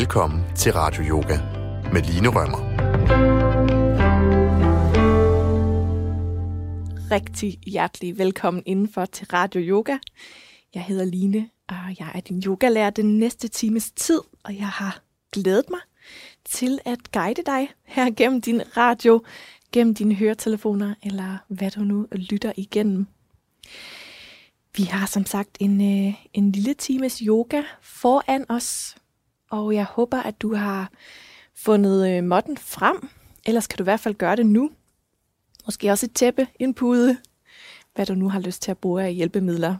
Velkommen til Radio Yoga med Line Rømmer. Rigtig hjertelig velkommen indenfor til Radio Yoga. Jeg hedder Line, og jeg er din yogalærer den næste times tid, og jeg har glædet mig til at guide dig her gennem din radio, gennem dine høretelefoner, eller hvad du nu lytter igennem. Vi har som sagt en, øh, en lille times yoga foran os, og jeg håber, at du har fundet øh, modden frem. Ellers kan du i hvert fald gøre det nu. Måske også et tæppe, en pude, hvad du nu har lyst til at bruge af hjælpemidler.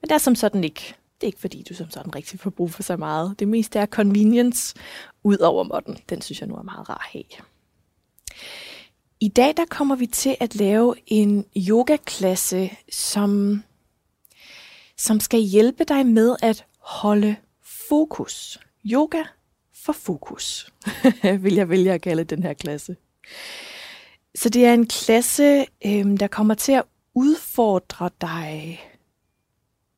Men det er som sådan ikke. Det er ikke fordi, du som sådan rigtig får brug for så meget. Det meste er convenience ud over modden. Den synes jeg nu er meget rar at have. I dag der kommer vi til at lave en yogaklasse, som, som skal hjælpe dig med at holde fokus. Yoga for fokus, vil jeg vælge at kalde den her klasse. Så det er en klasse, øh, der kommer til at udfordre dig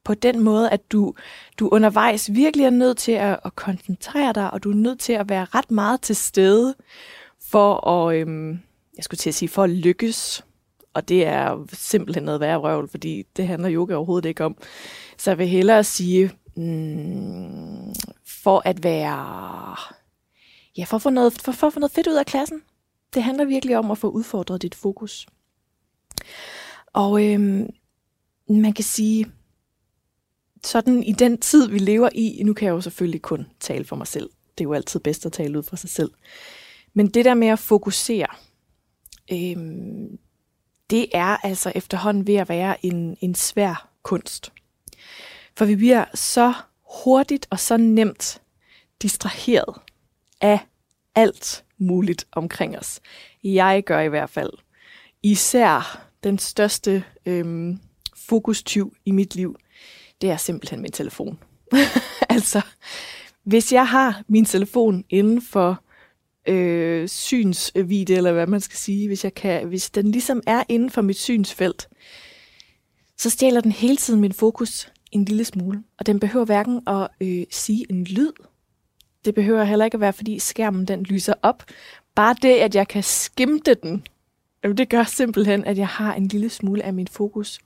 på den måde, at du, du undervejs virkelig er nødt til at, at koncentrere dig, og du er nødt til at være ret meget til stede for at, øhm, jeg skulle til at sige, for at lykkes. Og det er simpelthen noget værre røvl, fordi det handler yoga overhovedet ikke om. Så jeg vil hellere sige, mm, for at være, ja, for at, få noget, for, for at få noget fedt ud af klassen. Det handler virkelig om at få udfordret dit fokus. Og øhm, man kan sige, sådan i den tid, vi lever i, nu kan jeg jo selvfølgelig kun tale for mig selv. Det er jo altid bedst at tale ud for sig selv. Men det der med at fokusere, øhm, det er altså efterhånden ved at være en, en svær kunst. For vi bliver så hurtigt og så nemt distraheret af alt muligt omkring os. Jeg gør i hvert fald. Især den største øhm, fokustyv i mit liv, det er simpelthen min telefon. altså, hvis jeg har min telefon inden for øh, synsvide, eller hvad man skal sige, hvis, jeg kan, hvis den ligesom er inden for mit synsfelt, så stjæler den hele tiden min fokus en lille smule. Og den behøver hverken at øh, sige en lyd, det behøver heller ikke at være, fordi skærmen den lyser op. Bare det, at jeg kan skimte den, det gør simpelthen, at jeg har en lille smule af min fokus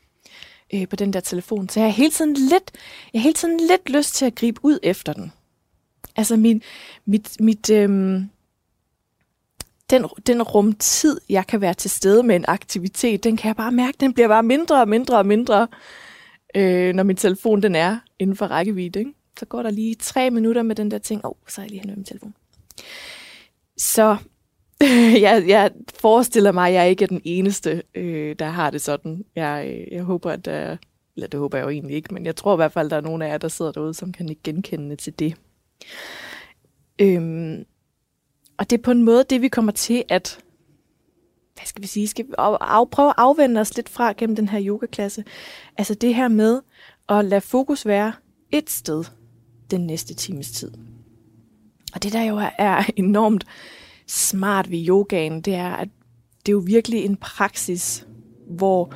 øh, på den der telefon. Så jeg har hele tiden lidt, jeg har hele tiden lidt lyst til at gribe ud efter den. Altså min, mit, mit, øh, den, den rumtid, jeg kan være til stede med en aktivitet, den kan jeg bare mærke, den bliver bare mindre og mindre og mindre, øh, når min telefon den er inden for rækkevidde. Ikke? Så går der lige tre minutter med den der ting, åh, oh, så er jeg lige henne med min telefon. Så jeg, jeg forestiller mig, at jeg ikke er den eneste, øh, der har det sådan. Jeg, øh, jeg håber, at der, eller det håber jeg jo egentlig ikke, men jeg tror i hvert fald, at der er nogen af jer, der sidder derude, som kan ikke genkende til det. Øhm, og det er på en måde det, vi kommer til at, hvad skal vi sige, skal vi af, prøve at afvende os lidt fra gennem den her yogaklasse. Altså det her med at lade fokus være et sted den næste times tid. Og det der jo er enormt smart ved yogaen, det er, at det er jo virkelig en praksis, hvor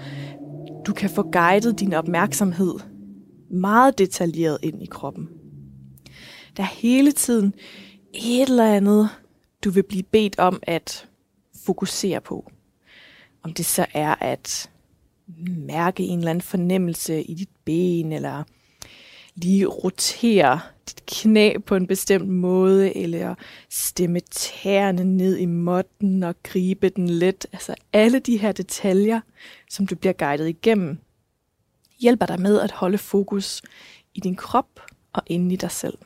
du kan få guidet din opmærksomhed meget detaljeret ind i kroppen. Der er hele tiden et eller andet, du vil blive bedt om at fokusere på. Om det så er at mærke en eller anden fornemmelse i dit ben, eller lige rotere dit knæ på en bestemt måde, eller stemme tæerne ned i måtten og gribe den let. Altså alle de her detaljer, som du bliver guidet igennem, hjælper dig med at holde fokus i din krop og inde i dig selv.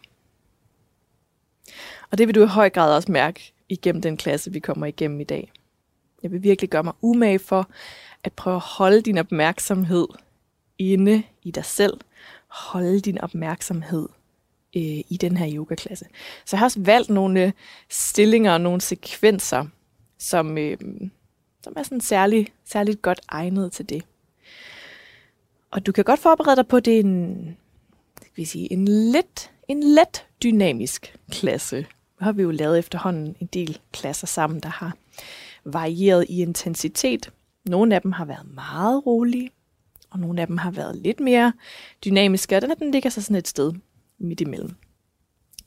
Og det vil du i høj grad også mærke igennem den klasse, vi kommer igennem i dag. Jeg vil virkelig gøre mig umage for at prøve at holde din opmærksomhed inde i dig selv. Holde din opmærksomhed øh, i den her yogaklasse. Så jeg har også valgt nogle øh, stillinger og nogle sekvenser, som, øh, som er sådan særlig, særligt godt egnet til det. Og du kan godt forberede dig på, det er en, skal vi sige, en let, en let dynamisk klasse. Har vi jo lavet efterhånden en del klasser sammen, der har varieret i intensitet. Nogle af dem har været meget rolige, og nogle af dem har været lidt mere dynamiske, og den, den ligger så sådan et sted midt imellem.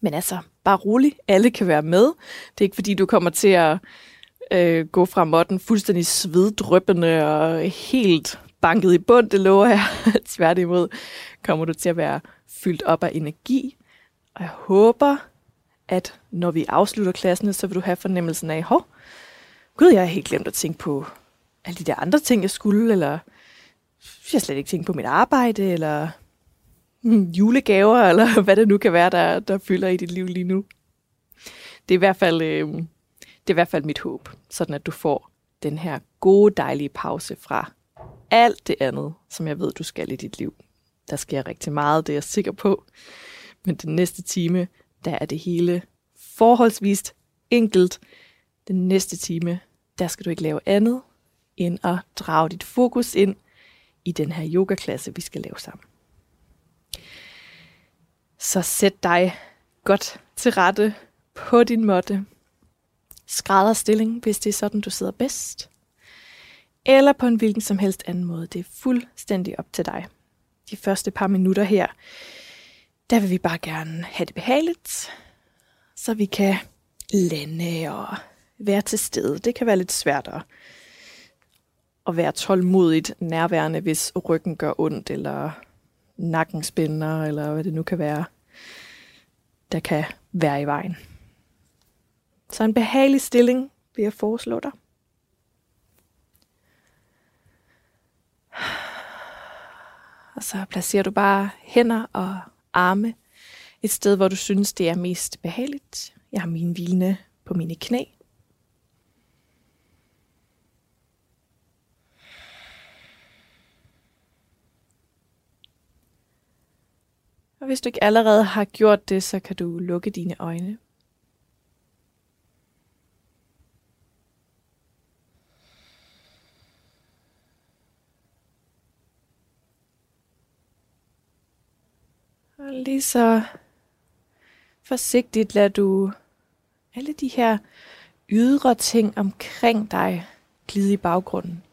Men altså, bare rolig. Alle kan være med. Det er ikke fordi, du kommer til at øh, gå fra måtten fuldstændig sveddrøbende og helt banket i bund, det lover jeg. Tværtimod kommer du til at være fyldt op af energi. Og jeg håber, at når vi afslutter klassen, så vil du have fornemmelsen af, hov, gud, jeg har helt glemt at tænke på alle de der andre ting, jeg skulle, eller jeg har slet ikke tænkt på mit arbejde, eller hmm, julegaver, eller hvad det nu kan være, der, der fylder i dit liv lige nu. Det er i hvert fald, øh, det er i hvert fald mit håb, sådan at du får den her gode, dejlige pause fra alt det andet, som jeg ved, du skal i dit liv. Der sker rigtig meget, det er jeg sikker på. Men den næste time, der er det hele forholdsvist enkelt. Den næste time, der skal du ikke lave andet end at drage dit fokus ind i den her yogaklasse, vi skal lave sammen. Så sæt dig godt til rette på din måtte. stilling, hvis det er sådan, du sidder bedst. Eller på en hvilken som helst anden måde. Det er fuldstændig op til dig. De første par minutter her, der vil vi bare gerne have det behageligt, så vi kan lande og være til stede. Det kan være lidt svært at, at være tålmodigt nærværende, hvis ryggen gør ondt, eller nakken spænder, eller hvad det nu kan være, der kan være i vejen. Så en behagelig stilling vil jeg foreslå dig. Og så placerer du bare hænder og arme et sted, hvor du synes, det er mest behageligt. Jeg har mine hvilende på mine knæ. Og hvis du ikke allerede har gjort det, så kan du lukke dine øjne. Og lige så forsigtigt lader du alle de her ydre ting omkring dig glide i baggrunden.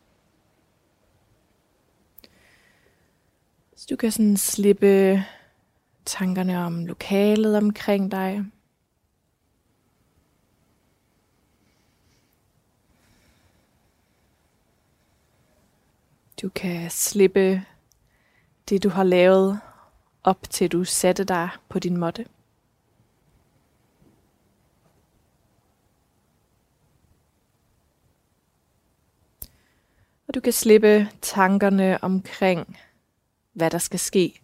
Så du kan sådan slippe tankerne om lokalet omkring dig. Du kan slippe det, du har lavet op til du satte dig på din måtte. Og du kan slippe tankerne omkring, hvad der skal ske,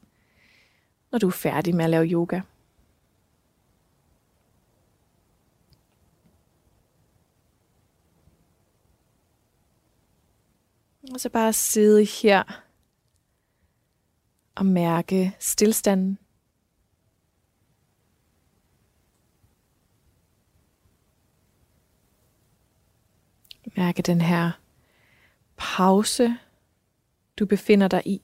når du er færdig med at lave yoga. Og så bare sidde her og mærke stillstanden. Mærke den her pause, du befinder dig i.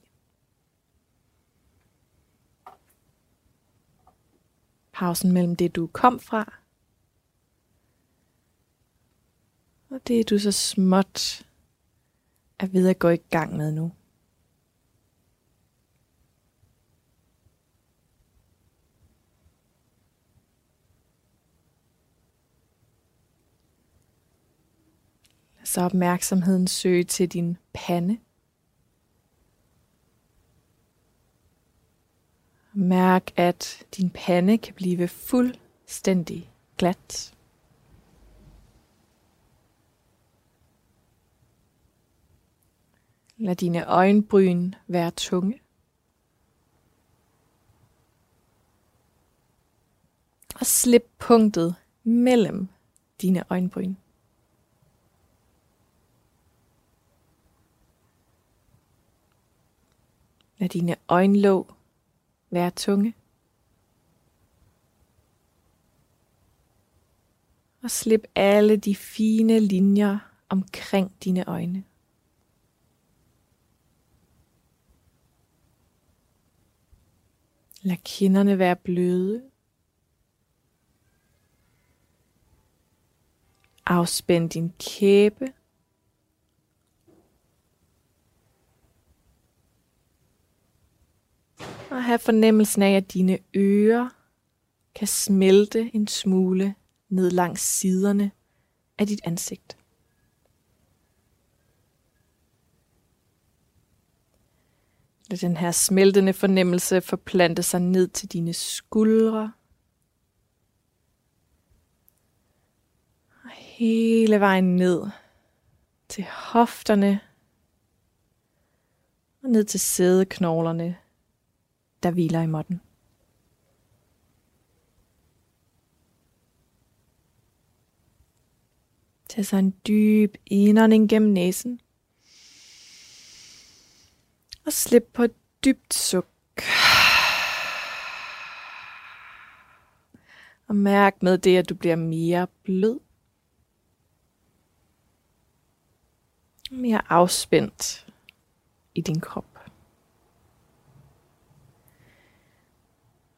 Pausen mellem det, du kom fra, og det, du så småt er ved at gå i gang med nu. Så opmærksomheden søge til din pande. Mærk, at din pande kan blive fuldstændig glat. Lad dine øjenbryn være tunge. Og slip punktet mellem dine øjenbryn. Lad dine øjenlåg være tunge. Og slip alle de fine linjer omkring dine øjne. Lad kinderne være bløde. Afspænd din kæbe. Og have fornemmelsen af, at dine ører kan smelte en smule ned langs siderne af dit ansigt. Lad den her smeltende fornemmelse forplante sig ned til dine skuldre. Og hele vejen ned til hofterne. Og ned til sædeknoglerne, der hviler i måtten. Tag så en dyb indånding gennem næsen. Og slip på et dybt suk. Og mærk med det, at du bliver mere blød. Mere afspændt i din krop.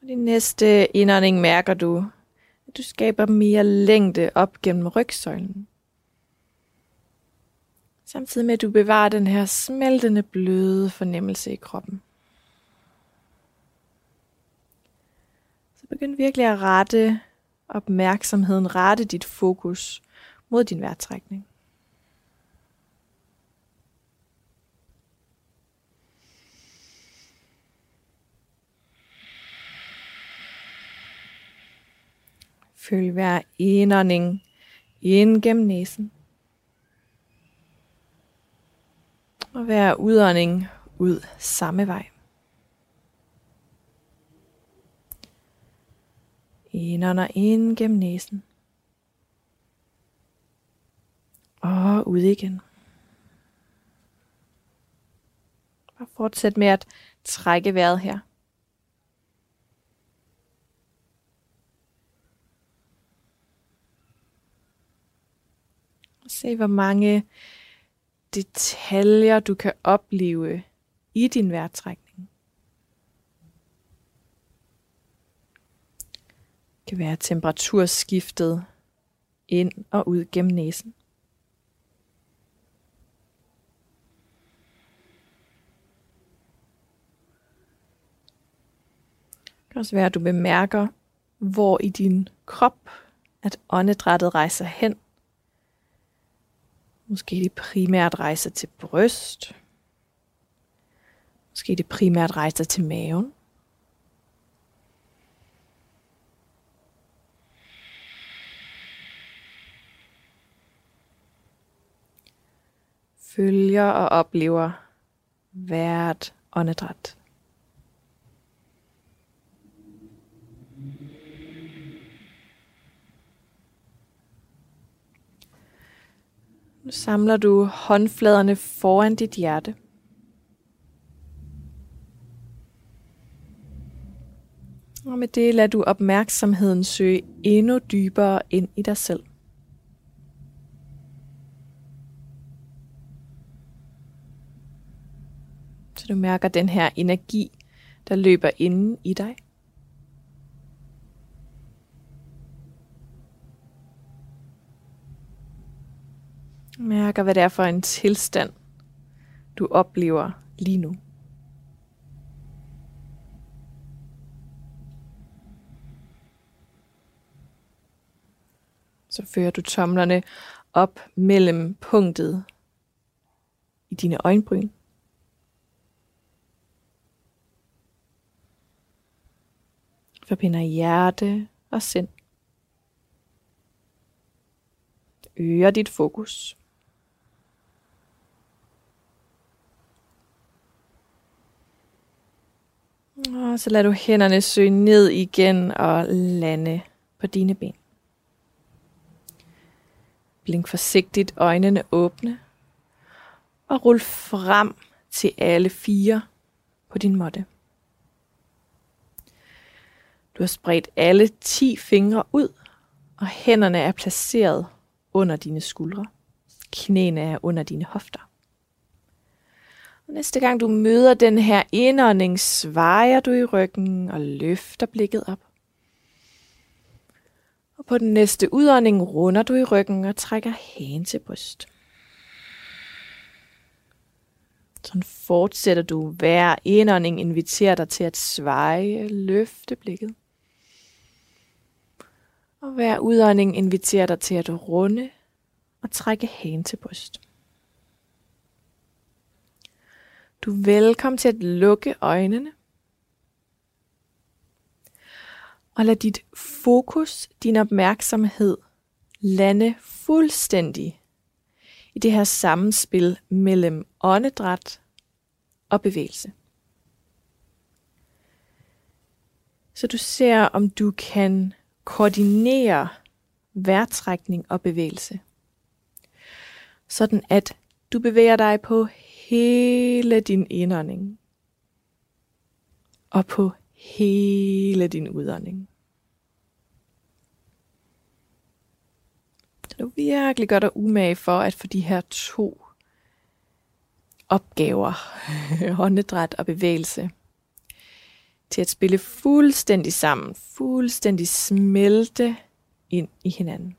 Og din næste indånding mærker du, at du skaber mere længde op gennem rygsøjlen. Samtidig med, at du bevarer den her smeltende, bløde fornemmelse i kroppen. Så begynd virkelig at rette opmærksomheden, rette dit fokus mod din vejrtrækning. Føl hver indånding ind gennem næsen. Og hver udånding ud samme vej. Indånder ind gennem næsen. Og ud igen. Og fortsæt med at trække vejret her. Se, hvor mange detaljer, du kan opleve i din vejrtrækning. Det kan være temperaturskiftet ind og ud gennem næsen. Det kan også være, at du bemærker, hvor i din krop, at åndedrættet rejser hen Måske det primært rejser til bryst. Måske det primært rejser til maven. Følger og oplever hvert åndedræt. Samler du håndfladerne foran dit hjerte. Og med det lader du opmærksomheden søge endnu dybere ind i dig selv. Så du mærker den her energi, der løber inden i dig. Mærker, hvad det er for en tilstand, du oplever lige nu. Så fører du tomlerne op mellem punktet i dine øjenbryn. Forbinder hjerte og sind. Øger dit fokus. Og så lad du hænderne søge ned igen og lande på dine ben. Blink forsigtigt øjnene åbne og rul frem til alle fire på din måtte. Du har spredt alle 10 fingre ud, og hænderne er placeret under dine skuldre. Knæene er under dine hofter. Næste gang du møder den her indånding, svejer du i ryggen og løfter blikket op. Og på den næste udånding runder du i ryggen og trækker hagen til bryst. Sådan fortsætter du hver indånding, inviterer dig til at sveje, løfte blikket. Og hver udånding inviterer dig til at runde og trække hagen til bryst. Du er velkommen til at lukke øjnene. Og lad dit fokus, din opmærksomhed, lande fuldstændig i det her sammenspil mellem åndedræt og bevægelse. Så du ser, om du kan koordinere vejrtrækning og bevægelse. Sådan at du bevæger dig på hele din indånding og på hele din udånding. Så du virkelig gør dig umage for at få de her to opgaver, åndedræt og bevægelse, til at spille fuldstændig sammen, fuldstændig smelte ind i hinanden.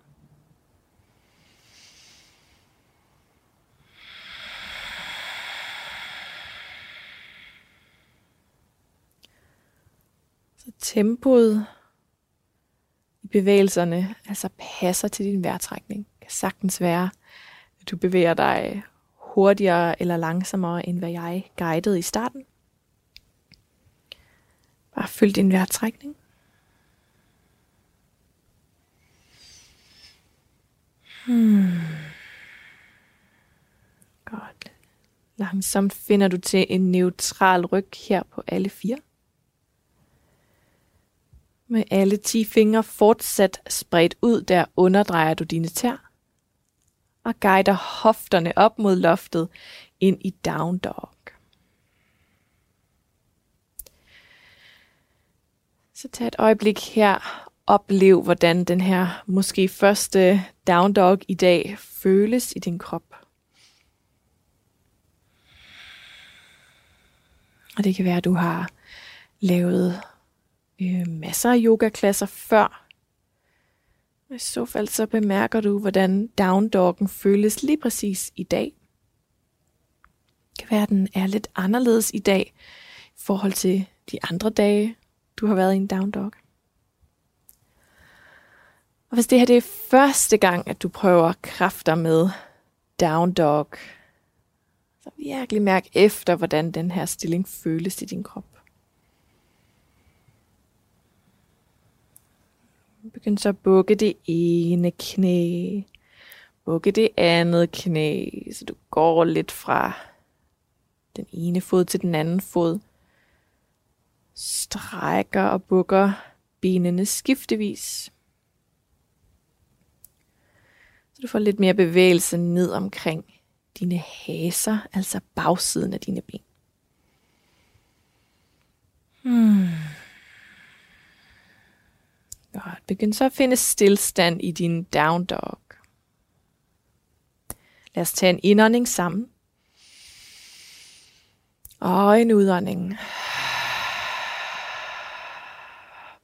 Så tempoet i bevægelserne altså passer til din vejrtrækning. Det kan sagtens være, at du bevæger dig hurtigere eller langsommere, end hvad jeg guidede i starten. Bare følg din vejrtrækning. Hmm. Godt. Langsomt finder du til en neutral ryg her på alle fire. Med alle 10 fingre fortsat spredt ud, der underdrejer du dine tær. Og guider hofterne op mod loftet ind i down dog. Så tag et øjeblik her. Oplev, hvordan den her måske første down dog i dag føles i din krop. Og det kan være, at du har lavet øh, masser af yogaklasser før. Og I så fald så bemærker du, hvordan down doggen føles lige præcis i dag. Det kan være, at den er lidt anderledes i dag i forhold til de andre dage, du har været i en down dog. Og hvis det her det er første gang, at du prøver kræfter med down dog, så virkelig mærk efter, hvordan den her stilling føles i din krop. Begynd så at bukke det ene knæ, bukke det andet knæ, så du går lidt fra den ene fod til den anden fod strækker og bukker benene skiftevis. Så du får lidt mere bevægelse ned omkring dine haser, altså bagsiden af dine ben. Hmm. Godt. Begynd så at finde stillstand i din down dog. Lad os tage en indånding sammen. Og en udånding.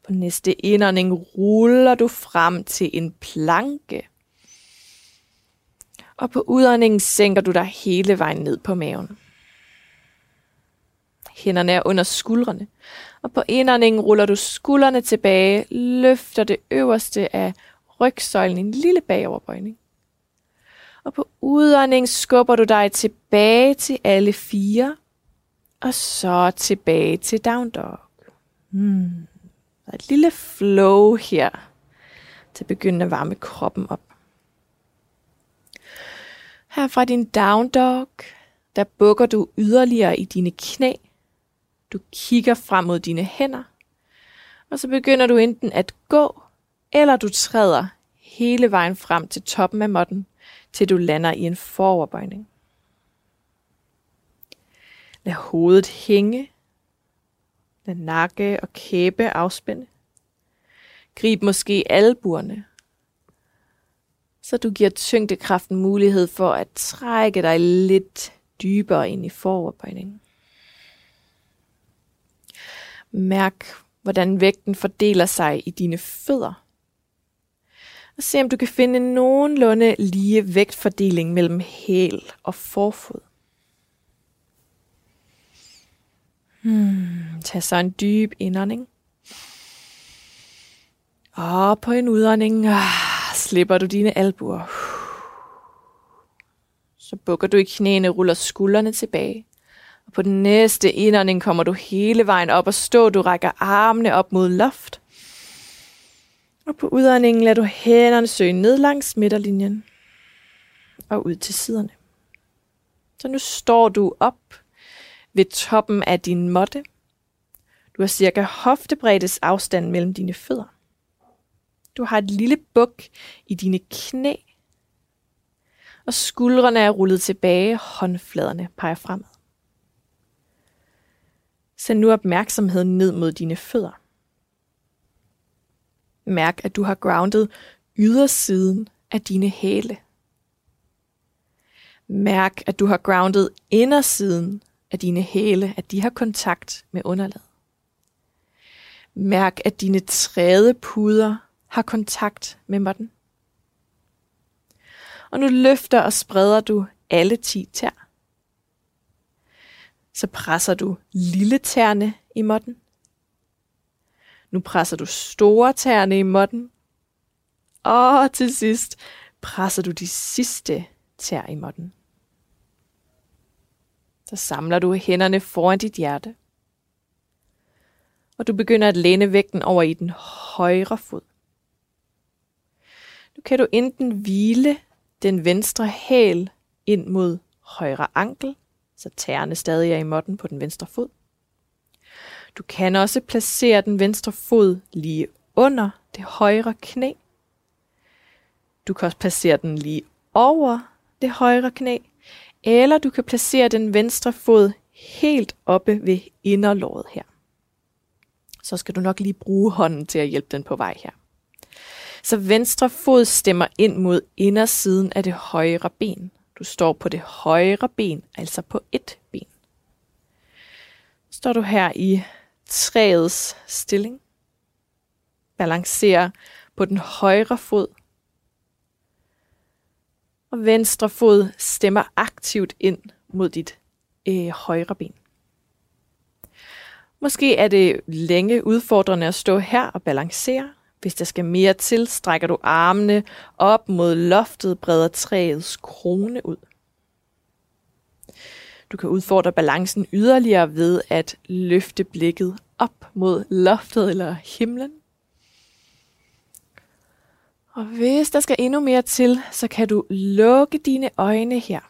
På næste indånding ruller du frem til en planke. Og på udåndingen sænker du dig hele vejen ned på maven. Hænderne er under skuldrene. Og på indåndingen ruller du skuldrene tilbage, løfter det øverste af rygsøjlen en lille bagoverbøjning. Og på udåndingen skubber du dig tilbage til alle fire, og så tilbage til down dog. Hmm. Der er et lille flow her, til at begynde at varme kroppen op. Her fra din down dog, der bukker du yderligere i dine knæ. Du kigger frem mod dine hænder. Og så begynder du enten at gå, eller du træder hele vejen frem til toppen af måtten, til du lander i en foroverbøjning. Lad hovedet hænge, Lad nakke og kæbe afspænde. Grib måske albuerne, så du giver tyngdekraften mulighed for at trække dig lidt dybere ind i foroverbøjningen. Mærk, hvordan vægten fordeler sig i dine fødder. Og se om du kan finde en nogenlunde lige vægtfordeling mellem hæl og forfod. Hmm, tag så en dyb indånding. Og på en udånding ah, slipper du dine albuer. Så bukker du i knæene, ruller skuldrene tilbage. Og på den næste indånding kommer du hele vejen op og stå. Du rækker armene op mod loft. Og på udåndingen lader du hænderne søge ned langs midterlinjen og ud til siderne. Så nu står du op ved toppen af din måtte. Du har cirka hoftebreddes afstand mellem dine fødder. Du har et lille buk i dine knæ. Og skuldrene er rullet tilbage, håndfladerne peger fremad. Send nu opmærksomheden ned mod dine fødder. Mærk, at du har grounded ydersiden af dine hæle. Mærk, at du har grounded indersiden af dine hæle, at de har kontakt med underlaget. Mærk, at dine træde puder har kontakt med måtten. Og nu løfter og spreder du alle 10 tær. Så presser du lille tærne i måtten. Nu presser du store tærne i måtten. Og til sidst presser du de sidste tær i måtten. Så samler du hænderne foran dit hjerte. Og du begynder at læne vægten over i den højre fod. Nu kan du enten hvile den venstre hæl ind mod højre ankel, så tæerne stadig er i måtten på den venstre fod. Du kan også placere den venstre fod lige under det højre knæ. Du kan også placere den lige over det højre knæ, eller du kan placere den venstre fod helt oppe ved inderlåret her. Så skal du nok lige bruge hånden til at hjælpe den på vej her. Så venstre fod stemmer ind mod indersiden af det højre ben. Du står på det højre ben, altså på et ben. Står du her i træets stilling. Balancerer på den højre fod. Og venstre fod stemmer aktivt ind mod dit øh, højre ben. Måske er det længe udfordrende at stå her og balancere. Hvis der skal mere til, strækker du armene op mod loftet, breder træets krone ud. Du kan udfordre balancen yderligere ved at løfte blikket op mod loftet eller himlen. Og hvis der skal endnu mere til, så kan du lukke dine øjne her.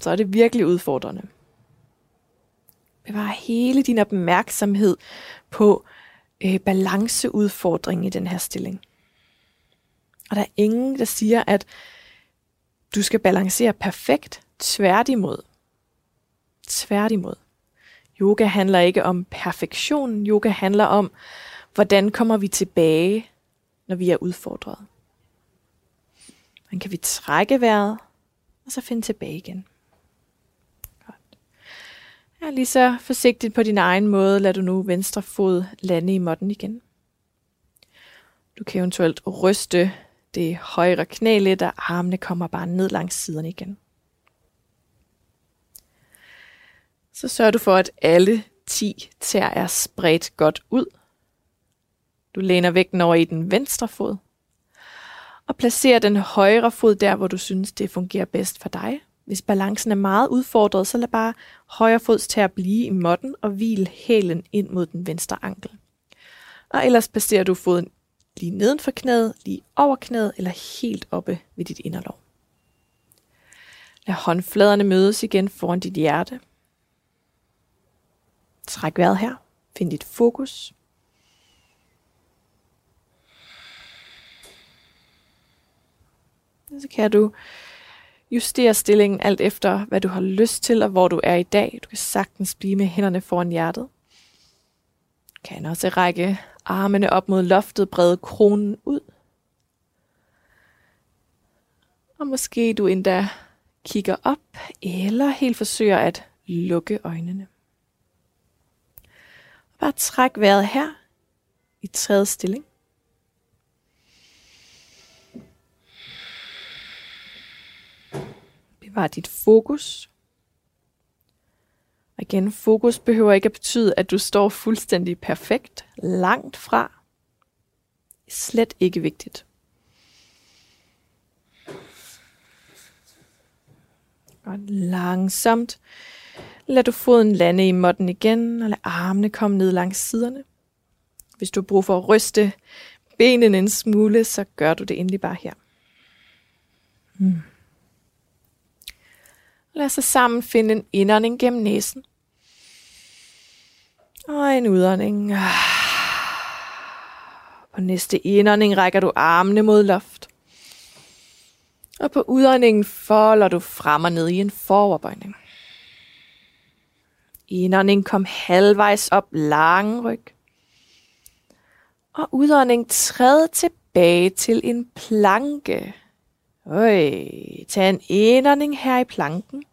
Så er det virkelig udfordrende. Bevar hele din opmærksomhed på øh, balanceudfordring i den her stilling. Og der er ingen, der siger, at du skal balancere perfekt. Tværtimod. Tværtimod. Yoga handler ikke om perfektion. Yoga handler om, hvordan kommer vi tilbage, når vi er udfordret. Hvordan kan vi trække vejret, og så finde tilbage igen. Ja, lige så forsigtigt på din egen måde, lad du nu venstre fod lande i måtten igen. Du kan eventuelt ryste det højre knæ lidt, og armene kommer bare ned langs siden igen. Så sørger du for, at alle 10 tær er spredt godt ud. Du læner vægten over i den venstre fod. Og placerer den højre fod der, hvor du synes, det fungerer bedst for dig. Hvis balancen er meget udfordret, så lad bare højre fods til at blive i måtten og hvil hælen ind mod den venstre ankel. Og ellers placerer du foden lige neden for knæet, lige over knæet eller helt oppe ved dit inderlov. Lad håndfladerne mødes igen foran dit hjerte. Træk vejret her. Find dit fokus. Så kan du justere stillingen alt efter, hvad du har lyst til og hvor du er i dag. Du kan sagtens blive med hænderne foran hjertet. Du kan også række armene op mod loftet, brede kronen ud. Og måske du endda kigger op, eller helt forsøger at lukke øjnene. Bare træk vejret her i tredje stilling. Var dit fokus. Og igen, fokus behøver ikke at betyde, at du står fuldstændig perfekt, langt fra. Slet ikke vigtigt. Og langsomt lad du foden lande i måtten igen, og lad armene komme ned langs siderne. Hvis du har brug for at ryste benene en smule, så gør du det endelig bare her. Hmm. Lad os sammen finde en indånding gennem næsen. Og en udånding. På næste indånding rækker du armene mod loft. Og på udåndingen folder du frem og ned i en foroverbøjning. Indånding kom halvvejs op lang ryg. Og udånding træd tilbage til en planke. Øj, tag en indånding her i planken.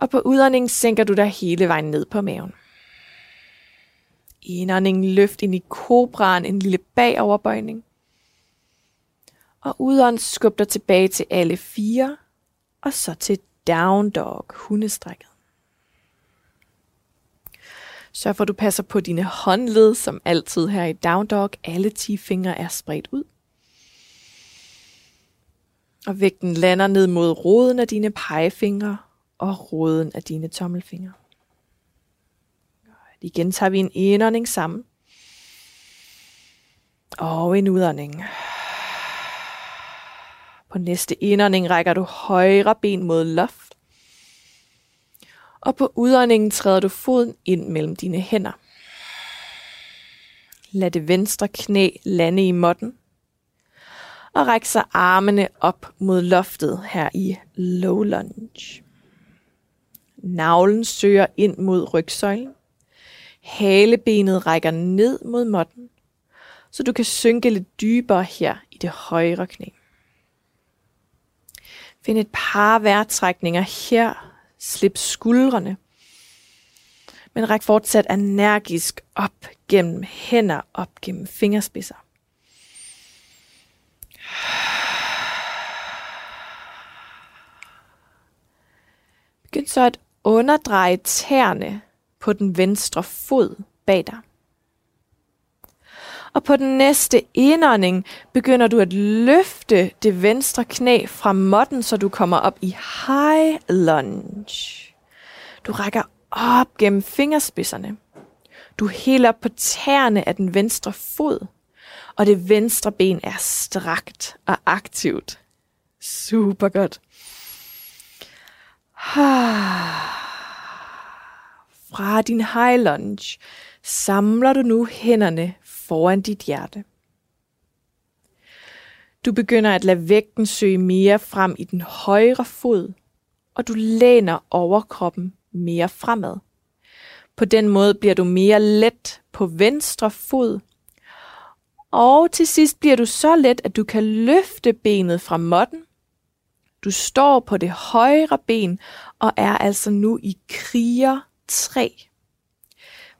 Og på udånding sænker du dig hele vejen ned på maven. Indånding løft ind i kobraen en lille bagoverbøjning. Og udånd skub dig tilbage til alle fire, og så til down dog, hundestrækket. Sørg for, at du passer på dine håndled, som altid her i down dog. Alle 10 fingre er spredt ud. Og vægten lander ned mod roden af dine pegefingre og roden af dine tommelfingre. Igen tager vi en indånding sammen. Og en udånding. På næste indånding rækker du højre ben mod loft. Og på udåndingen træder du foden ind mellem dine hænder. Lad det venstre knæ lande i måtten. Og ræk så armene op mod loftet her i low lunge. Navlen søger ind mod rygsøjlen. Halebenet rækker ned mod måtten, så du kan synke lidt dybere her i det højre knæ. Find et par vejrtrækninger her. Slip skuldrene. Men ræk fortsat energisk op gennem hænder, op gennem fingerspidser. Begynd så at underdreje tæerne på den venstre fod bag dig. Og på den næste indånding begynder du at løfte det venstre knæ fra måtten, så du kommer op i high lunge. Du rækker op gennem fingerspidserne. Du hælder på tæerne af den venstre fod, og det venstre ben er strakt og aktivt. Super godt. Fra din high lunge samler du nu hænderne foran dit hjerte. Du begynder at lade vægten søge mere frem i den højre fod, og du læner overkroppen mere fremad. På den måde bliver du mere let på venstre fod, og til sidst bliver du så let, at du kan løfte benet fra måtten. Du står på det højre ben og er altså nu i kriger 3.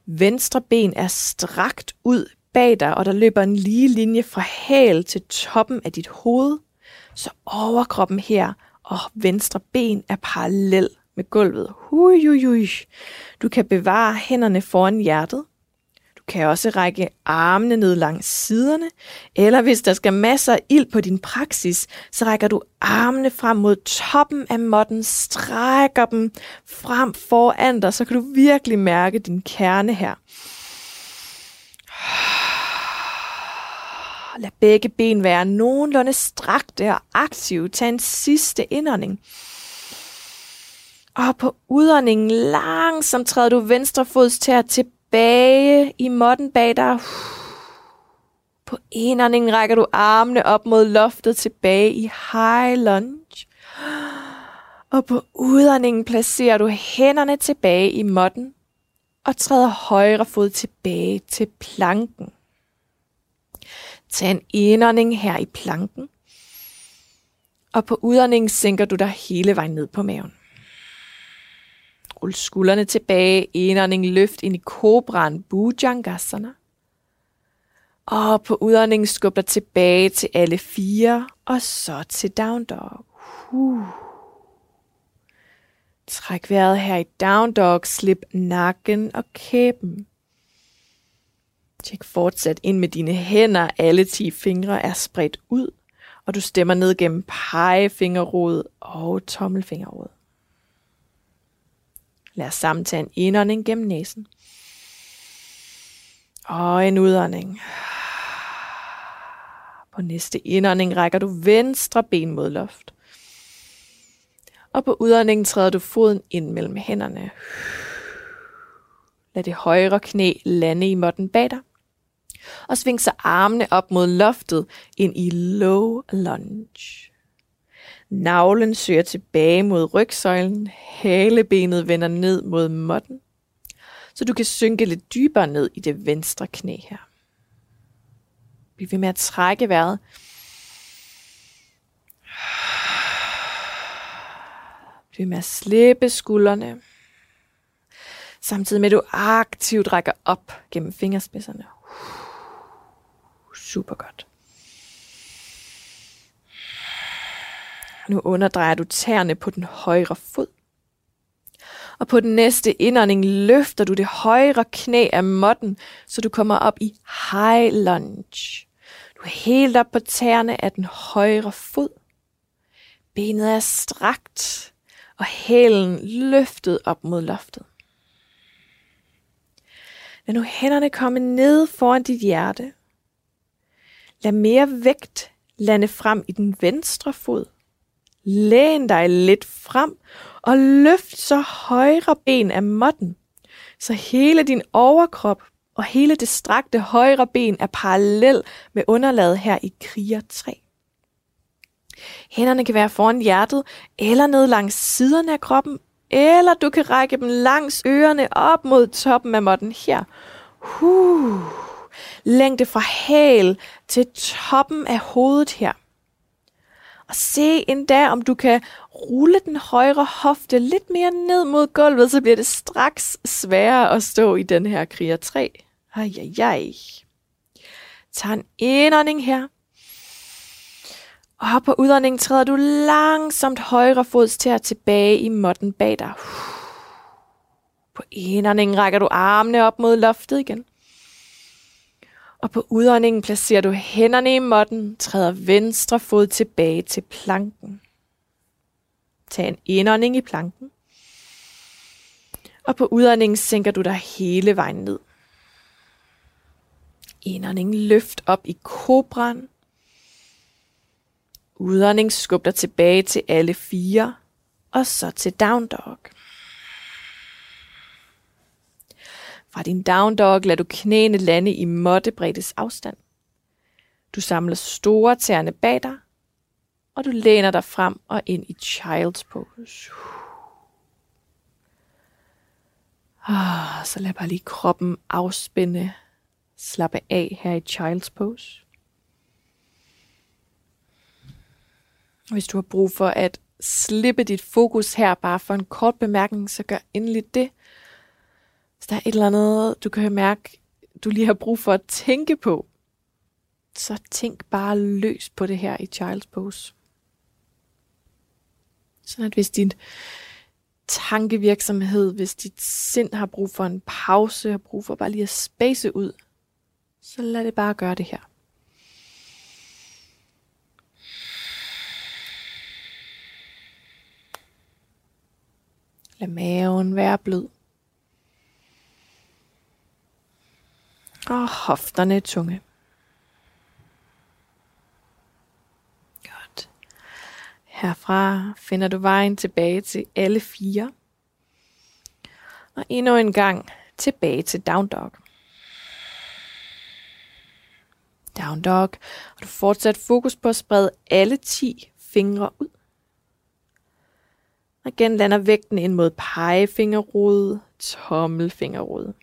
Venstre ben er strakt ud bag dig, og der løber en lige linje fra hæl til toppen af dit hoved, så overkroppen her og venstre ben er parallel med gulvet. Hui, hui, hui. Du kan bevare hænderne foran hjertet, kan også række armene ned langs siderne, eller hvis der skal masser af ild på din praksis, så rækker du armene frem mod toppen af måtten, strækker dem frem foran dig, så kan du virkelig mærke din kerne her. Lad begge ben være nogenlunde strakte og aktive. Tag en sidste indånding. Og på udåndingen langsomt træder du venstre fods tær tilbage tilbage i måtten bag dig. På indåndingen rækker du armene op mod loftet tilbage i high lunge. Og på udåndingen placerer du hænderne tilbage i måtten og træder højre fod tilbage til planken. Tag en indånding her i planken, og på udåndingen sænker du dig hele vejen ned på maven. Rul skuldrene tilbage, indånding løft ind i kobran, Bhujangasana. Og på udåndingen skub dig tilbage til alle fire, og så til down dog. Uh. Træk vejret her i down dog, slip nakken og kæben. Tjek fortsat ind med dine hænder. Alle 10 fingre er spredt ud, og du stemmer ned gennem pegefingerrod og tommelfingerrod. Lad os sammen tage en indånding gennem næsen. Og en udånding. På næste indånding rækker du venstre ben mod loft. Og på udåndingen træder du foden ind mellem hænderne. Lad det højre knæ lande i måtten bag dig. Og sving så armene op mod loftet ind i low lunge. Navlen søger tilbage mod rygsøjlen. Halebenet vender ned mod måtten. Så du kan synke lidt dybere ned i det venstre knæ her. Bliv ved med at trække vejret. Bliv med at slippe skuldrene. Samtidig med at du aktivt rækker op gennem fingerspidserne. Super godt. Nu underdrejer du tæerne på den højre fod. Og på den næste indånding løfter du det højre knæ af måtten, så du kommer op i high lunge. Du er helt op på tæerne af den højre fod. Benet er strakt, og hælen løftet op mod loftet. Lad nu hænderne komme ned foran dit hjerte. Lad mere vægt lande frem i den venstre fod. Læn dig lidt frem og løft så højre ben af måtten, så hele din overkrop og hele det strakte højre ben er parallel med underlaget her i kriger 3. Hænderne kan være foran hjertet, eller ned langs siderne af kroppen, eller du kan række dem langs ørerne op mod toppen af måtten her. Huh. Længde fra hæl til toppen af hovedet her. Og se endda, om du kan rulle den højre hofte lidt mere ned mod gulvet, så bliver det straks sværere at stå i den her kriger 3. Ej, aj, aj. Tag en indånding her. Og på udåndingen træder du langsomt højre fods til tilbage i måtten bag dig. På indåndingen rækker du armene op mod loftet igen. Og på udåndingen placerer du hænderne i måtten, træder venstre fod tilbage til planken. Tag en indånding i planken. Og på udåndingen sænker du dig hele vejen ned. Indånding løft op i kobran. Udånding skub dig tilbage til alle fire, og så til down dog. Fra din down dog lader du knæene lande i måttebreddes afstand. Du samler store tæerne bag dig, og du læner dig frem og ind i child's pose. Ah, så lad bare lige kroppen afspænde. Slappe af her i child's pose. Hvis du har brug for at slippe dit fokus her bare for en kort bemærkning, så gør endelig det. Hvis der er et eller andet, du kan mærke, du lige har brug for at tænke på, så tænk bare løs på det her i Child's Pose. Sådan at hvis din tankevirksomhed, hvis dit sind har brug for en pause, har brug for bare lige at space ud, så lad det bare gøre det her. Lad maven være blød. Og hofterne tunge. Godt. Herfra finder du vejen tilbage til alle fire. Og endnu en gang tilbage til down dog. Down dog, og du fortsat fokus på at sprede alle 10 fingre ud. Og igen lander vægten ind mod pegefingerrod, tommelfingerrod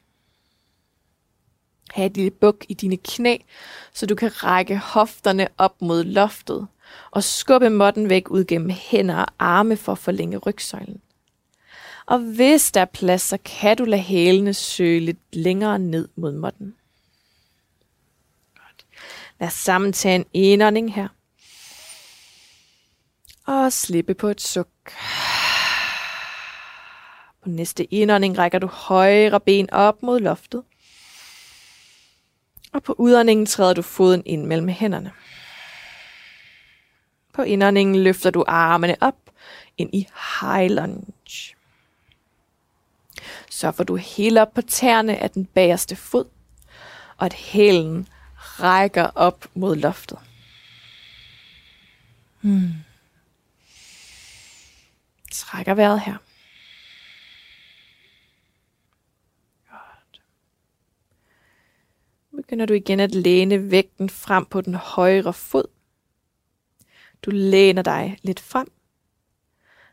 have et lille buk i dine knæ, så du kan række hofterne op mod loftet og skubbe måtten væk ud gennem hænder og arme for at forlænge rygsøjlen. Og hvis der er plads, så kan du lade hælene søge lidt længere ned mod måtten. Godt. Lad os sammen tage en indånding her. Og slippe på et suk. På næste indånding rækker du højre ben op mod loftet. Og på udåndingen træder du foden ind mellem hænderne. På indåndingen løfter du armene op ind i high lunge. Så får du helt op på tæerne af den bagerste fod, og at hælen rækker op mod loftet. Hmm. Trækker vejret her. Godt. Nu begynder du igen at læne vægten frem på den højre fod. Du læner dig lidt frem.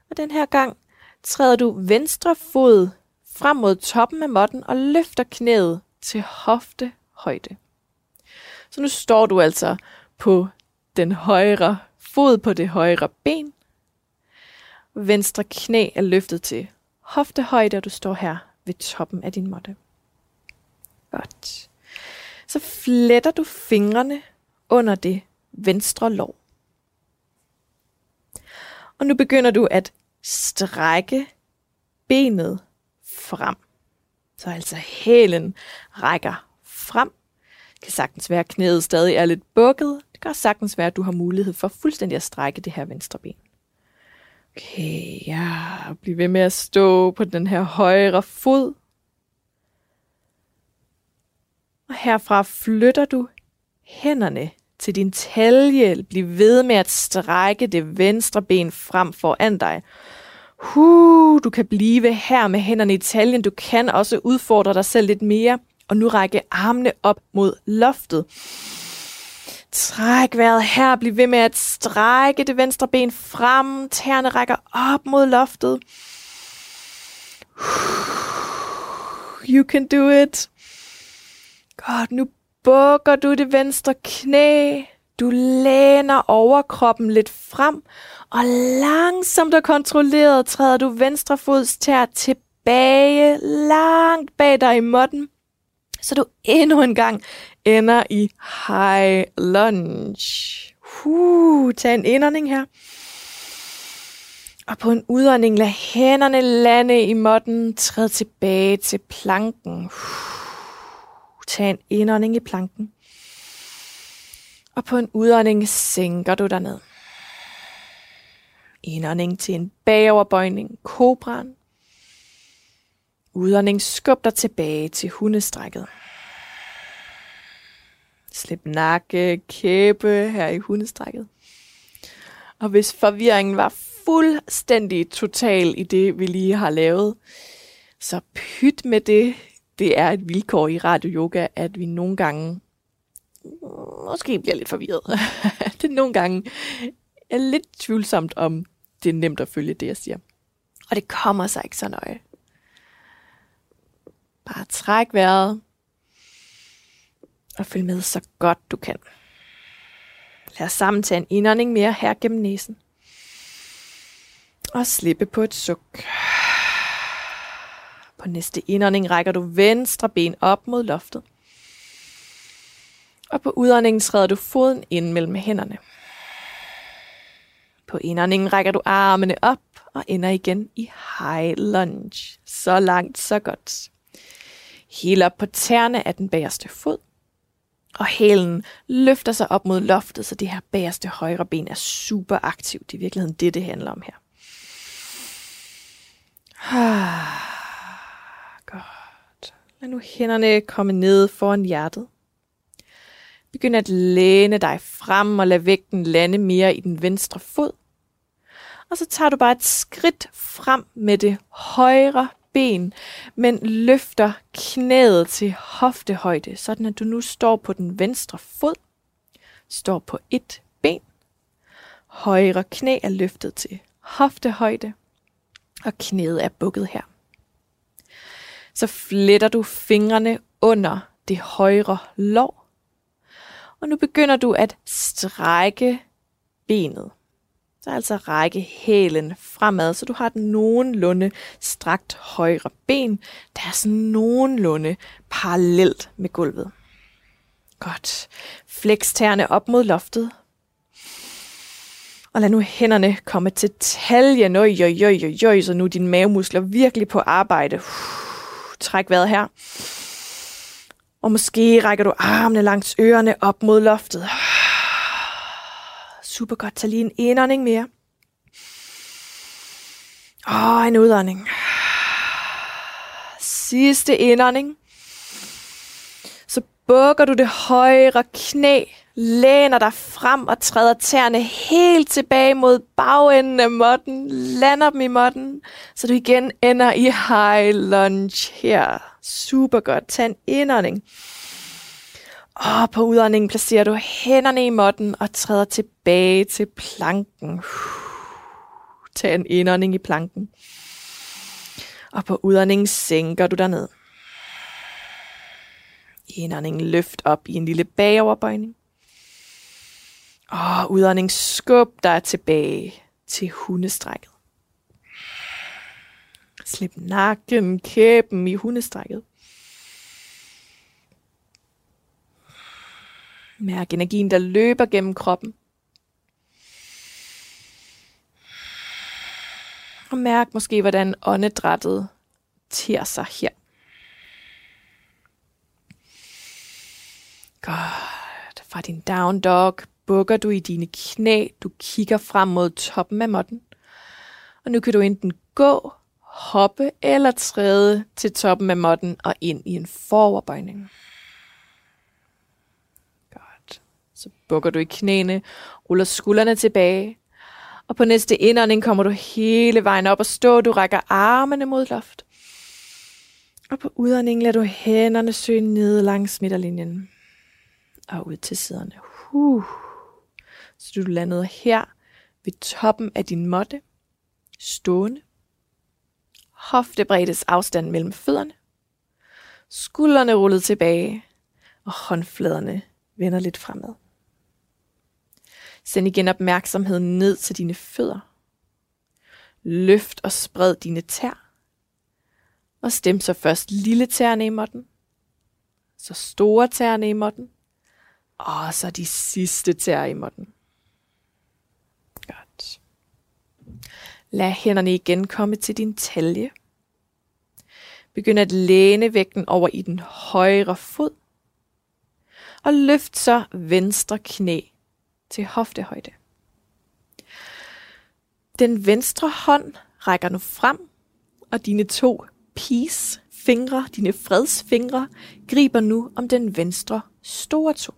Og den her gang træder du venstre fod frem mod toppen af måtten og løfter knæet til hoftehøjde. Så nu står du altså på den højre fod på det højre ben. Venstre knæ er løftet til hoftehøjde, og du står her ved toppen af din måtte. Godt. Så fletter du fingrene under det venstre lår. Og nu begynder du at strække benet frem. Så altså hælen rækker frem. Det kan sagtens være, at knæet stadig er lidt bukket. Det kan også sagtens være, at du har mulighed for fuldstændig at strække det her venstre ben. Okay, ja, bliv ved med at stå på den her højre fod. Og herfra flytter du hænderne til din talje. Bliv ved med at strække det venstre ben frem foran dig. Huh, du kan blive her med hænderne i taljen. Du kan også udfordre dig selv lidt mere. Og nu række armene op mod loftet. Træk vejret her. Bliv ved med at strække det venstre ben frem. Tæerne rækker op mod loftet. You can do it. Godt, nu bukker du det venstre knæ. Du læner overkroppen lidt frem, og langsomt og kontrolleret træder du venstre fods tær tilbage, langt bag dig i måtten, så du endnu en gang ender i high lunge. Uh, tag en indånding her. Og på en udånding, lad hænderne lande i måtten, træd tilbage til planken. Uh, tag en indånding i planken. Og på en udånding sænker du dig ned. Indånding til en bagoverbøjning, kobran. Udånding skub dig tilbage til hundestrækket. Slip nakke, kæbe her i hundestrækket. Og hvis forvirringen var fuldstændig total i det, vi lige har lavet, så pyt med det. Det er et vilkår i radio yoga, at vi nogle gange måske bliver lidt forvirret. det nogle gange er lidt tvivlsomt, om det er nemt at følge det, jeg siger. Og det kommer sig ikke så nøje. Bare træk vejret, og følg med så godt du kan. Lad os sammen tage en indånding mere her gennem næsen. Og slippe på et suk. På næste indånding rækker du venstre ben op mod loftet. Og på udåndingen træder du foden ind mellem hænderne. På indåndingen rækker du armene op og ender igen i high lunge. Så langt, så godt. Helt op på tæerne af den bagerste fod. Og hælen løfter sig op mod loftet, så det her bagerste højre ben er super aktivt. Det er i virkeligheden det, det handler om her. Lad nu hænderne komme ned foran hjertet. Begynd at læne dig frem og lad vægten lande mere i den venstre fod. Og så tager du bare et skridt frem med det højre ben, men løfter knæet til hoftehøjde, sådan at du nu står på den venstre fod, står på et ben, højre knæ er løftet til hoftehøjde, og knæet er bukket her. Så fletter du fingrene under det højre lår, og nu begynder du at strække benet. Så altså række hælen fremad, så du har den nogenlunde strakt højre ben, der er sådan nogenlunde parallelt med gulvet. Godt. Flex tæerne op mod loftet. Og lad nu hænderne komme til taljen. Øj, øj, øj, øj, så nu er dine mavemuskler virkelig på arbejde. Træk vejret her. Og måske rækker du armene langs ørerne op mod loftet. Super godt. Tag lige en indånding mere. Og en udånding. Sidste indånding. Så bukker du det højre knæ, læner dig frem og træder tæerne helt tilbage mod bagenden af modden, lander dem i modden, så du igen ender i high lunge her. Super godt. Tag en indånding. Og på udåndingen placerer du hænderne i modden og træder tilbage til planken. Tag en indånding i planken. Og på udåndingen sænker du dig ned. Indånding løft op i en lille bagoverbøjning. Og udånding skub dig tilbage til hundestrækket. Slip nakken, kæben i hundestrækket. Mærk energien, der løber gennem kroppen. Og mærk måske, hvordan åndedrættet ter sig her. Godt. Fra din down dog bukker du i dine knæ. Du kigger frem mod toppen af måtten. Og nu kan du enten gå, hoppe eller træde til toppen af måtten og ind i en foroverbøjning. Godt. Så bukker du i knæene, ruller skuldrene tilbage. Og på næste indånding kommer du hele vejen op og stå. Du rækker armene mod loft. Og på udåndingen lader du hænderne søge ned langs midterlinjen. Og ud til siderne. Huh. Så du landede her ved toppen af din måtte. Stående. Hoftebreddes afstand mellem fødderne. Skuldrene rullet tilbage. Og håndfladerne vender lidt fremad. Send igen opmærksomheden ned til dine fødder. Løft og spred dine tær. Og stem så først lille tærne i måtten. Så store tærne i måtten. Og så de sidste tæer i måtten. Godt. Lad hænderne igen komme til din talje. Begynd at læne vægten over i den højre fod. Og løft så venstre knæ til hoftehøjde. Den venstre hånd rækker nu frem, og dine to peace fingre, dine fredsfingre, griber nu om den venstre store tog.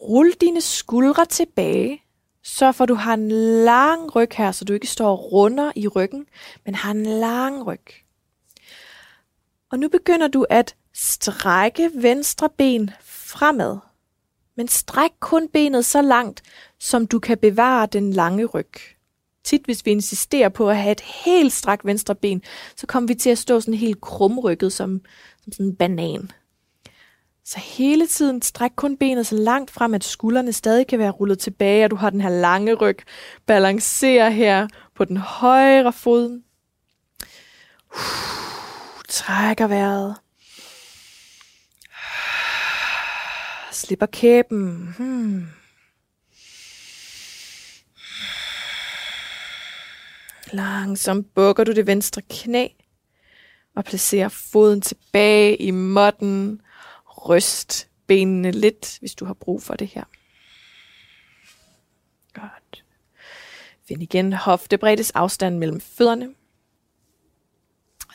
Rul dine skuldre tilbage, så for du har en lang ryg her, så du ikke står runder i ryggen, men har en lang ryg. Og nu begynder du at strække venstre ben fremad. Men stræk kun benet så langt, som du kan bevare den lange ryg. Tit, hvis vi insisterer på at have et helt strakt venstre ben, så kommer vi til at stå sådan helt krumrykket som, som sådan en banan. Så hele tiden stræk kun benet så langt frem, at skuldrene stadig kan være rullet tilbage, og du har den her lange ryg. Balancer her på den højre fod. Trækker vejret. Slipper kæben. Hmm. Langsomt bukker du det venstre knæ og placerer foden tilbage i måtten. Ryst benene lidt, hvis du har brug for det her. Godt. Find igen hoftebreddes afstand mellem fødderne.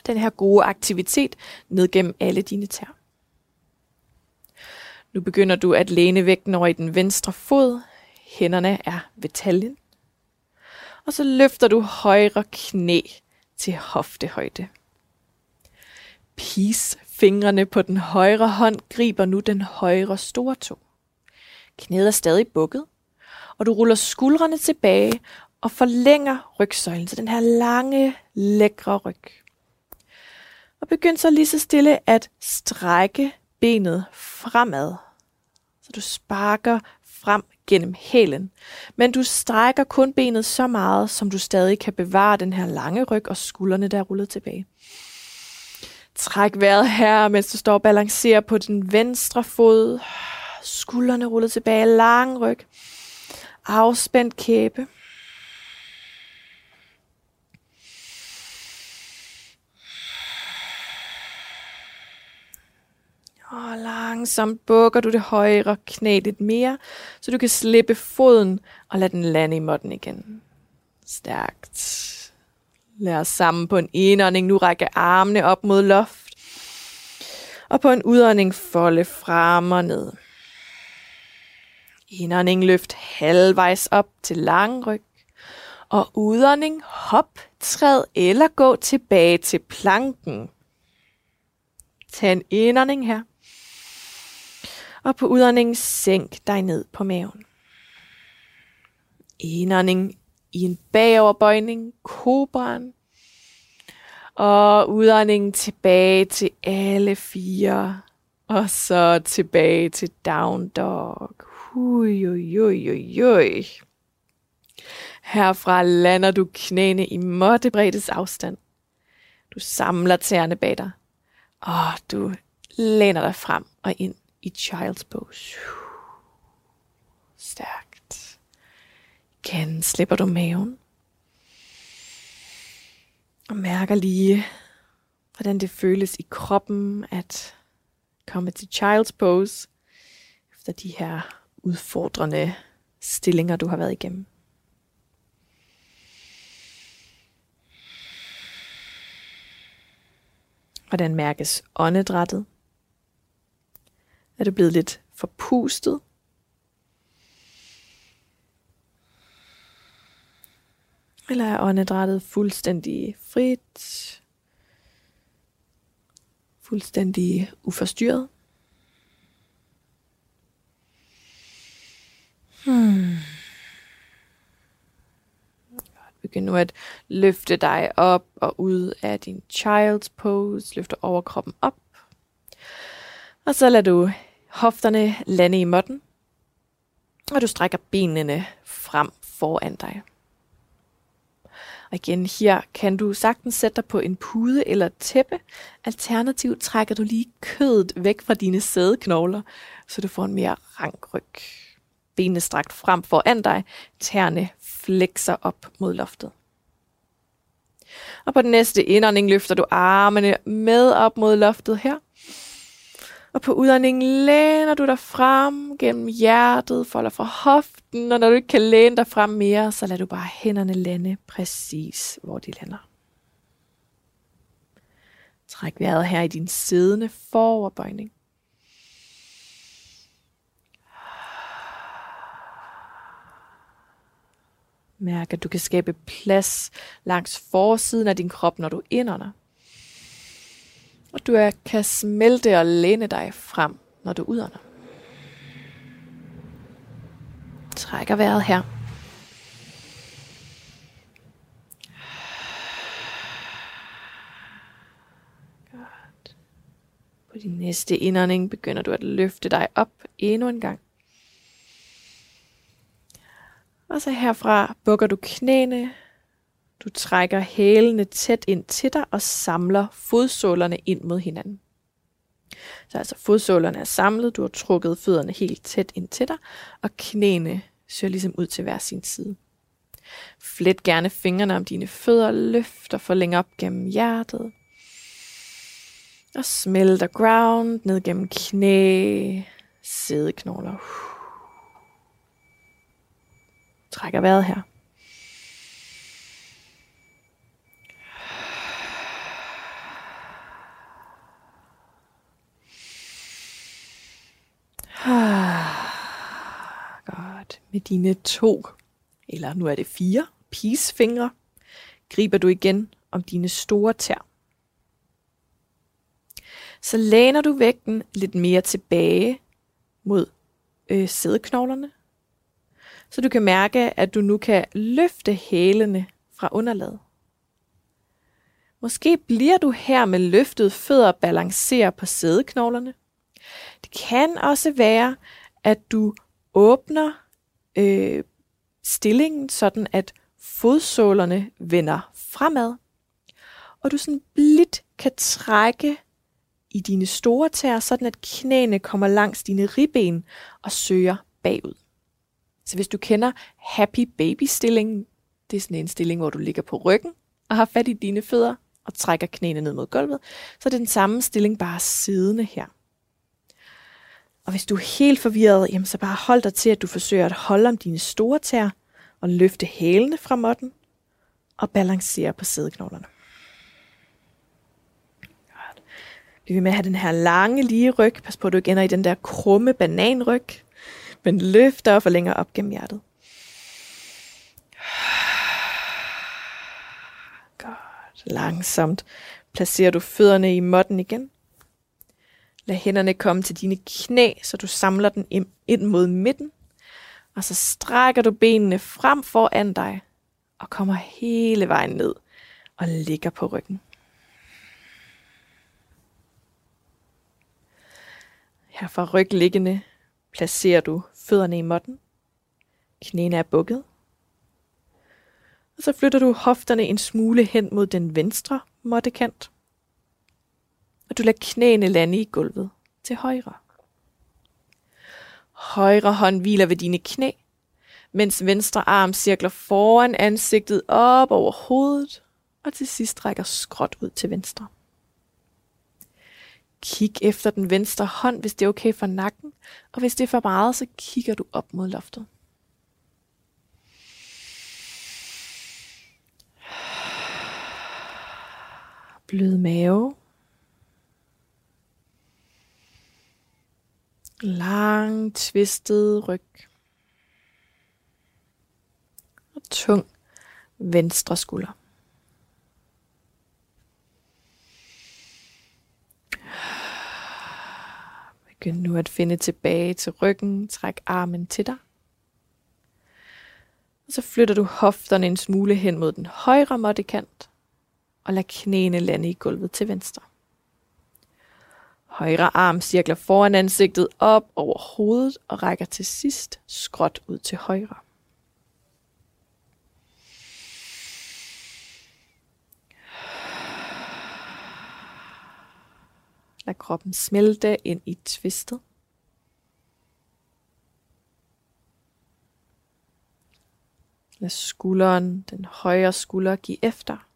Den her gode aktivitet ned gennem alle dine tær. Nu begynder du at læne vægten over i den venstre fod. Hænderne er ved taljen. Og så løfter du højre knæ til hoftehøjde. Peace fingrene på den højre hånd griber nu den højre store tog. Knæet er stadig bukket, og du ruller skuldrene tilbage og forlænger rygsøjlen til den her lange, lækre ryg. Og begynd så lige så stille at strække benet fremad. Så du sparker frem gennem hælen. Men du strækker kun benet så meget, som du stadig kan bevare den her lange ryg og skuldrene, der er rullet tilbage. Træk vejret her, mens du står og balancerer på din venstre fod. Skuldrene rullet tilbage, lang ryg. Afspændt kæbe. Og langsomt bukker du det højre knæ lidt mere, så du kan slippe foden og lade den lande i måtten igen. Stærkt. Lad os sammen på en indånding nu række armene op mod loft. Og på en udånding folde frem og ned. Indånding løft halvvejs op til lang ryg. Og udånding hop, træd eller gå tilbage til planken. Tag en indånding her. Og på udånding sænk dig ned på maven. Indånding i en bagoverbøjning, kobraen. Og udåndingen tilbage til alle fire. Og så tilbage til down dog. Hui, hui, hui, hui. Herfra lander du knæene i måttebreddes afstand. Du samler tæerne bag dig. Og du læner dig frem og ind i child's pose. Stærk. Igen slipper du maven. Og mærker lige, hvordan det føles i kroppen at komme til child's pose efter de her udfordrende stillinger, du har været igennem. Hvordan mærkes åndedrættet? Er du blevet lidt forpustet? Eller er åndedrættet fuldstændig frit? Fuldstændig uforstyrret? Hmm. Begynd nu at løfte dig op og ud af din child's pose. Løfter overkroppen op. Og så lader du hofterne lande i måtten. Og du strækker benene frem foran dig. Og igen her kan du sagtens sætte dig på en pude eller et tæppe. Alternativt trækker du lige kødet væk fra dine sædeknogler, så du får en mere rank ryg. Benene strakt frem foran dig, tæerne flexer op mod loftet. Og på den næste indånding løfter du armene med op mod loftet her. Og på udåndingen læner du dig frem gennem hjertet, folder fra hoften, og når du ikke kan læne dig frem mere, så lader du bare hænderne lande præcis, hvor de lander. Træk vejret her i din siddende foroverbøjning. Mærk, at du kan skabe plads langs forsiden af din krop, når du indånder. Og du er, kan smelte og læne dig frem, når du udånder. Trækker vejret her. Godt. På din næste indånding begynder du at løfte dig op endnu en gang. Og så herfra bukker du knæene, du trækker hælene tæt ind til dig og samler fodsålerne ind mod hinanden. Så altså fodsålerne er samlet, du har trukket fødderne helt tæt ind til dig, og knæene ser ligesom ud til hver sin side. Flet gerne fingrene om dine fødder, løft og forlæng op gennem hjertet. Og smelter ground ned gennem knæ, sædeknogler. Trækker vejret her. Godt. Med dine to, eller nu er det fire, pisfingre, griber du igen om dine store tær. Så læner du vægten lidt mere tilbage mod øh, sædeknoglerne, så du kan mærke, at du nu kan løfte hælene fra underlaget. Måske bliver du her med løftet fødder balancere på sædeknoglerne. Det kan også være, at du åbner øh, stillingen, sådan at fodsålerne vender fremad, og du sådan blidt kan trække i dine store tæer, sådan at knæene kommer langs dine ribben og søger bagud. Så hvis du kender happy baby stillingen, det er sådan en stilling, hvor du ligger på ryggen og har fat i dine fødder og trækker knæene ned mod gulvet, så er det den samme stilling bare siddende her. Og hvis du er helt forvirret, jamen så bare hold dig til, at du forsøger at holde om dine store tær og løfte hælene fra måtten og balancere på sædeknoglerne. Godt. Vi vil med at have den her lange, lige ryg. Pas på, at du ikke ender i den der krumme bananryg. Men løfter og forlænger op gennem hjertet. Godt. Langsomt placerer du fødderne i måtten igen. Lad hænderne komme til dine knæ, så du samler den ind mod midten. Og så strækker du benene frem foran dig og kommer hele vejen ned og ligger på ryggen. Her fra rygliggende placerer du fødderne i måtten. Knæene er bukket. Og så flytter du hofterne en smule hen mod den venstre måttekant. Og du lader knæene lande i gulvet til højre. Højre hånd hviler ved dine knæ, mens venstre arm cirkler foran ansigtet op over hovedet, og til sidst rækker skråt ud til venstre. Kig efter den venstre hånd, hvis det er okay for nakken, og hvis det er for meget, så kigger du op mod loftet. Blød mave. Lang, tvistet ryg. Og tung venstre skulder. Begynd nu at finde tilbage til ryggen. Træk armen til dig. Og så flytter du hofterne en smule hen mod den højre måttekant. Og lad knæene lande i gulvet til venstre. Højre arm cirkler foran ansigtet op over hovedet og rækker til sidst skråt ud til højre. Lad kroppen smelte ind i tvistet. Lad skulderen, den højre skulder, give efter.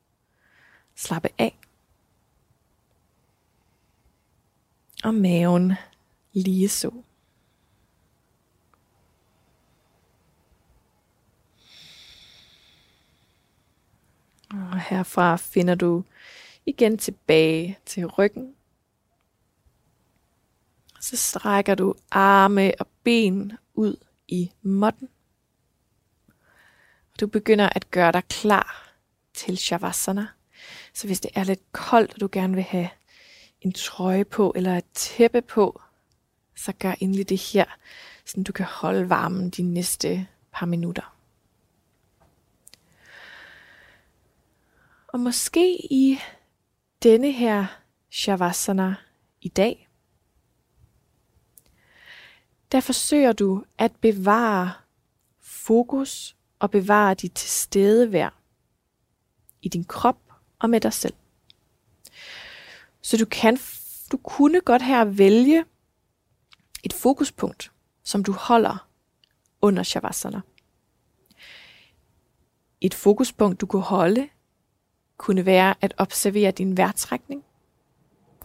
Slappe af. Og maven lige så. Og herfra finder du igen tilbage til ryggen. Så strækker du arme og ben ud i måtten. Du begynder at gøre dig klar til Shavasana. Så hvis det er lidt koldt, og du gerne vil have en trøje på eller et tæppe på, så gør endelig det her, så du kan holde varmen de næste par minutter. Og måske i denne her Shavasana i dag, der forsøger du at bevare fokus og bevare dit tilstedevær i din krop og med dig selv. Så du kan, du kunne godt her vælge et fokuspunkt, som du holder under shavasana. Et fokuspunkt, du kunne holde, kunne være at observere din vejrtrækning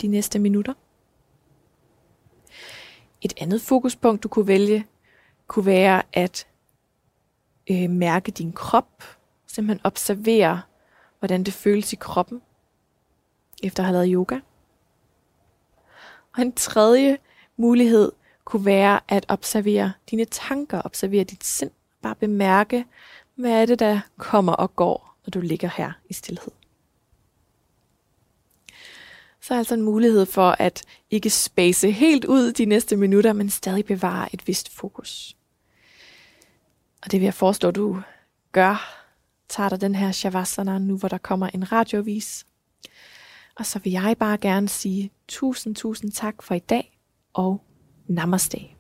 de næste minutter. Et andet fokuspunkt, du kunne vælge, kunne være at øh, mærke din krop. Simpelthen observere, hvordan det føles i kroppen, efter at have lavet yoga. Og en tredje mulighed kunne være at observere dine tanker, observere dit sind, bare bemærke, hvad er det, der kommer og går, når du ligger her i stillhed. Så er altså en mulighed for at ikke space helt ud de næste minutter, men stadig bevare et vist fokus. Og det vil jeg foreslå, at du gør. Tager dig den her Shavasana nu, hvor der kommer en radiovis. Og så vil jeg bare gerne sige tusind, tusind tak for i dag og namaste.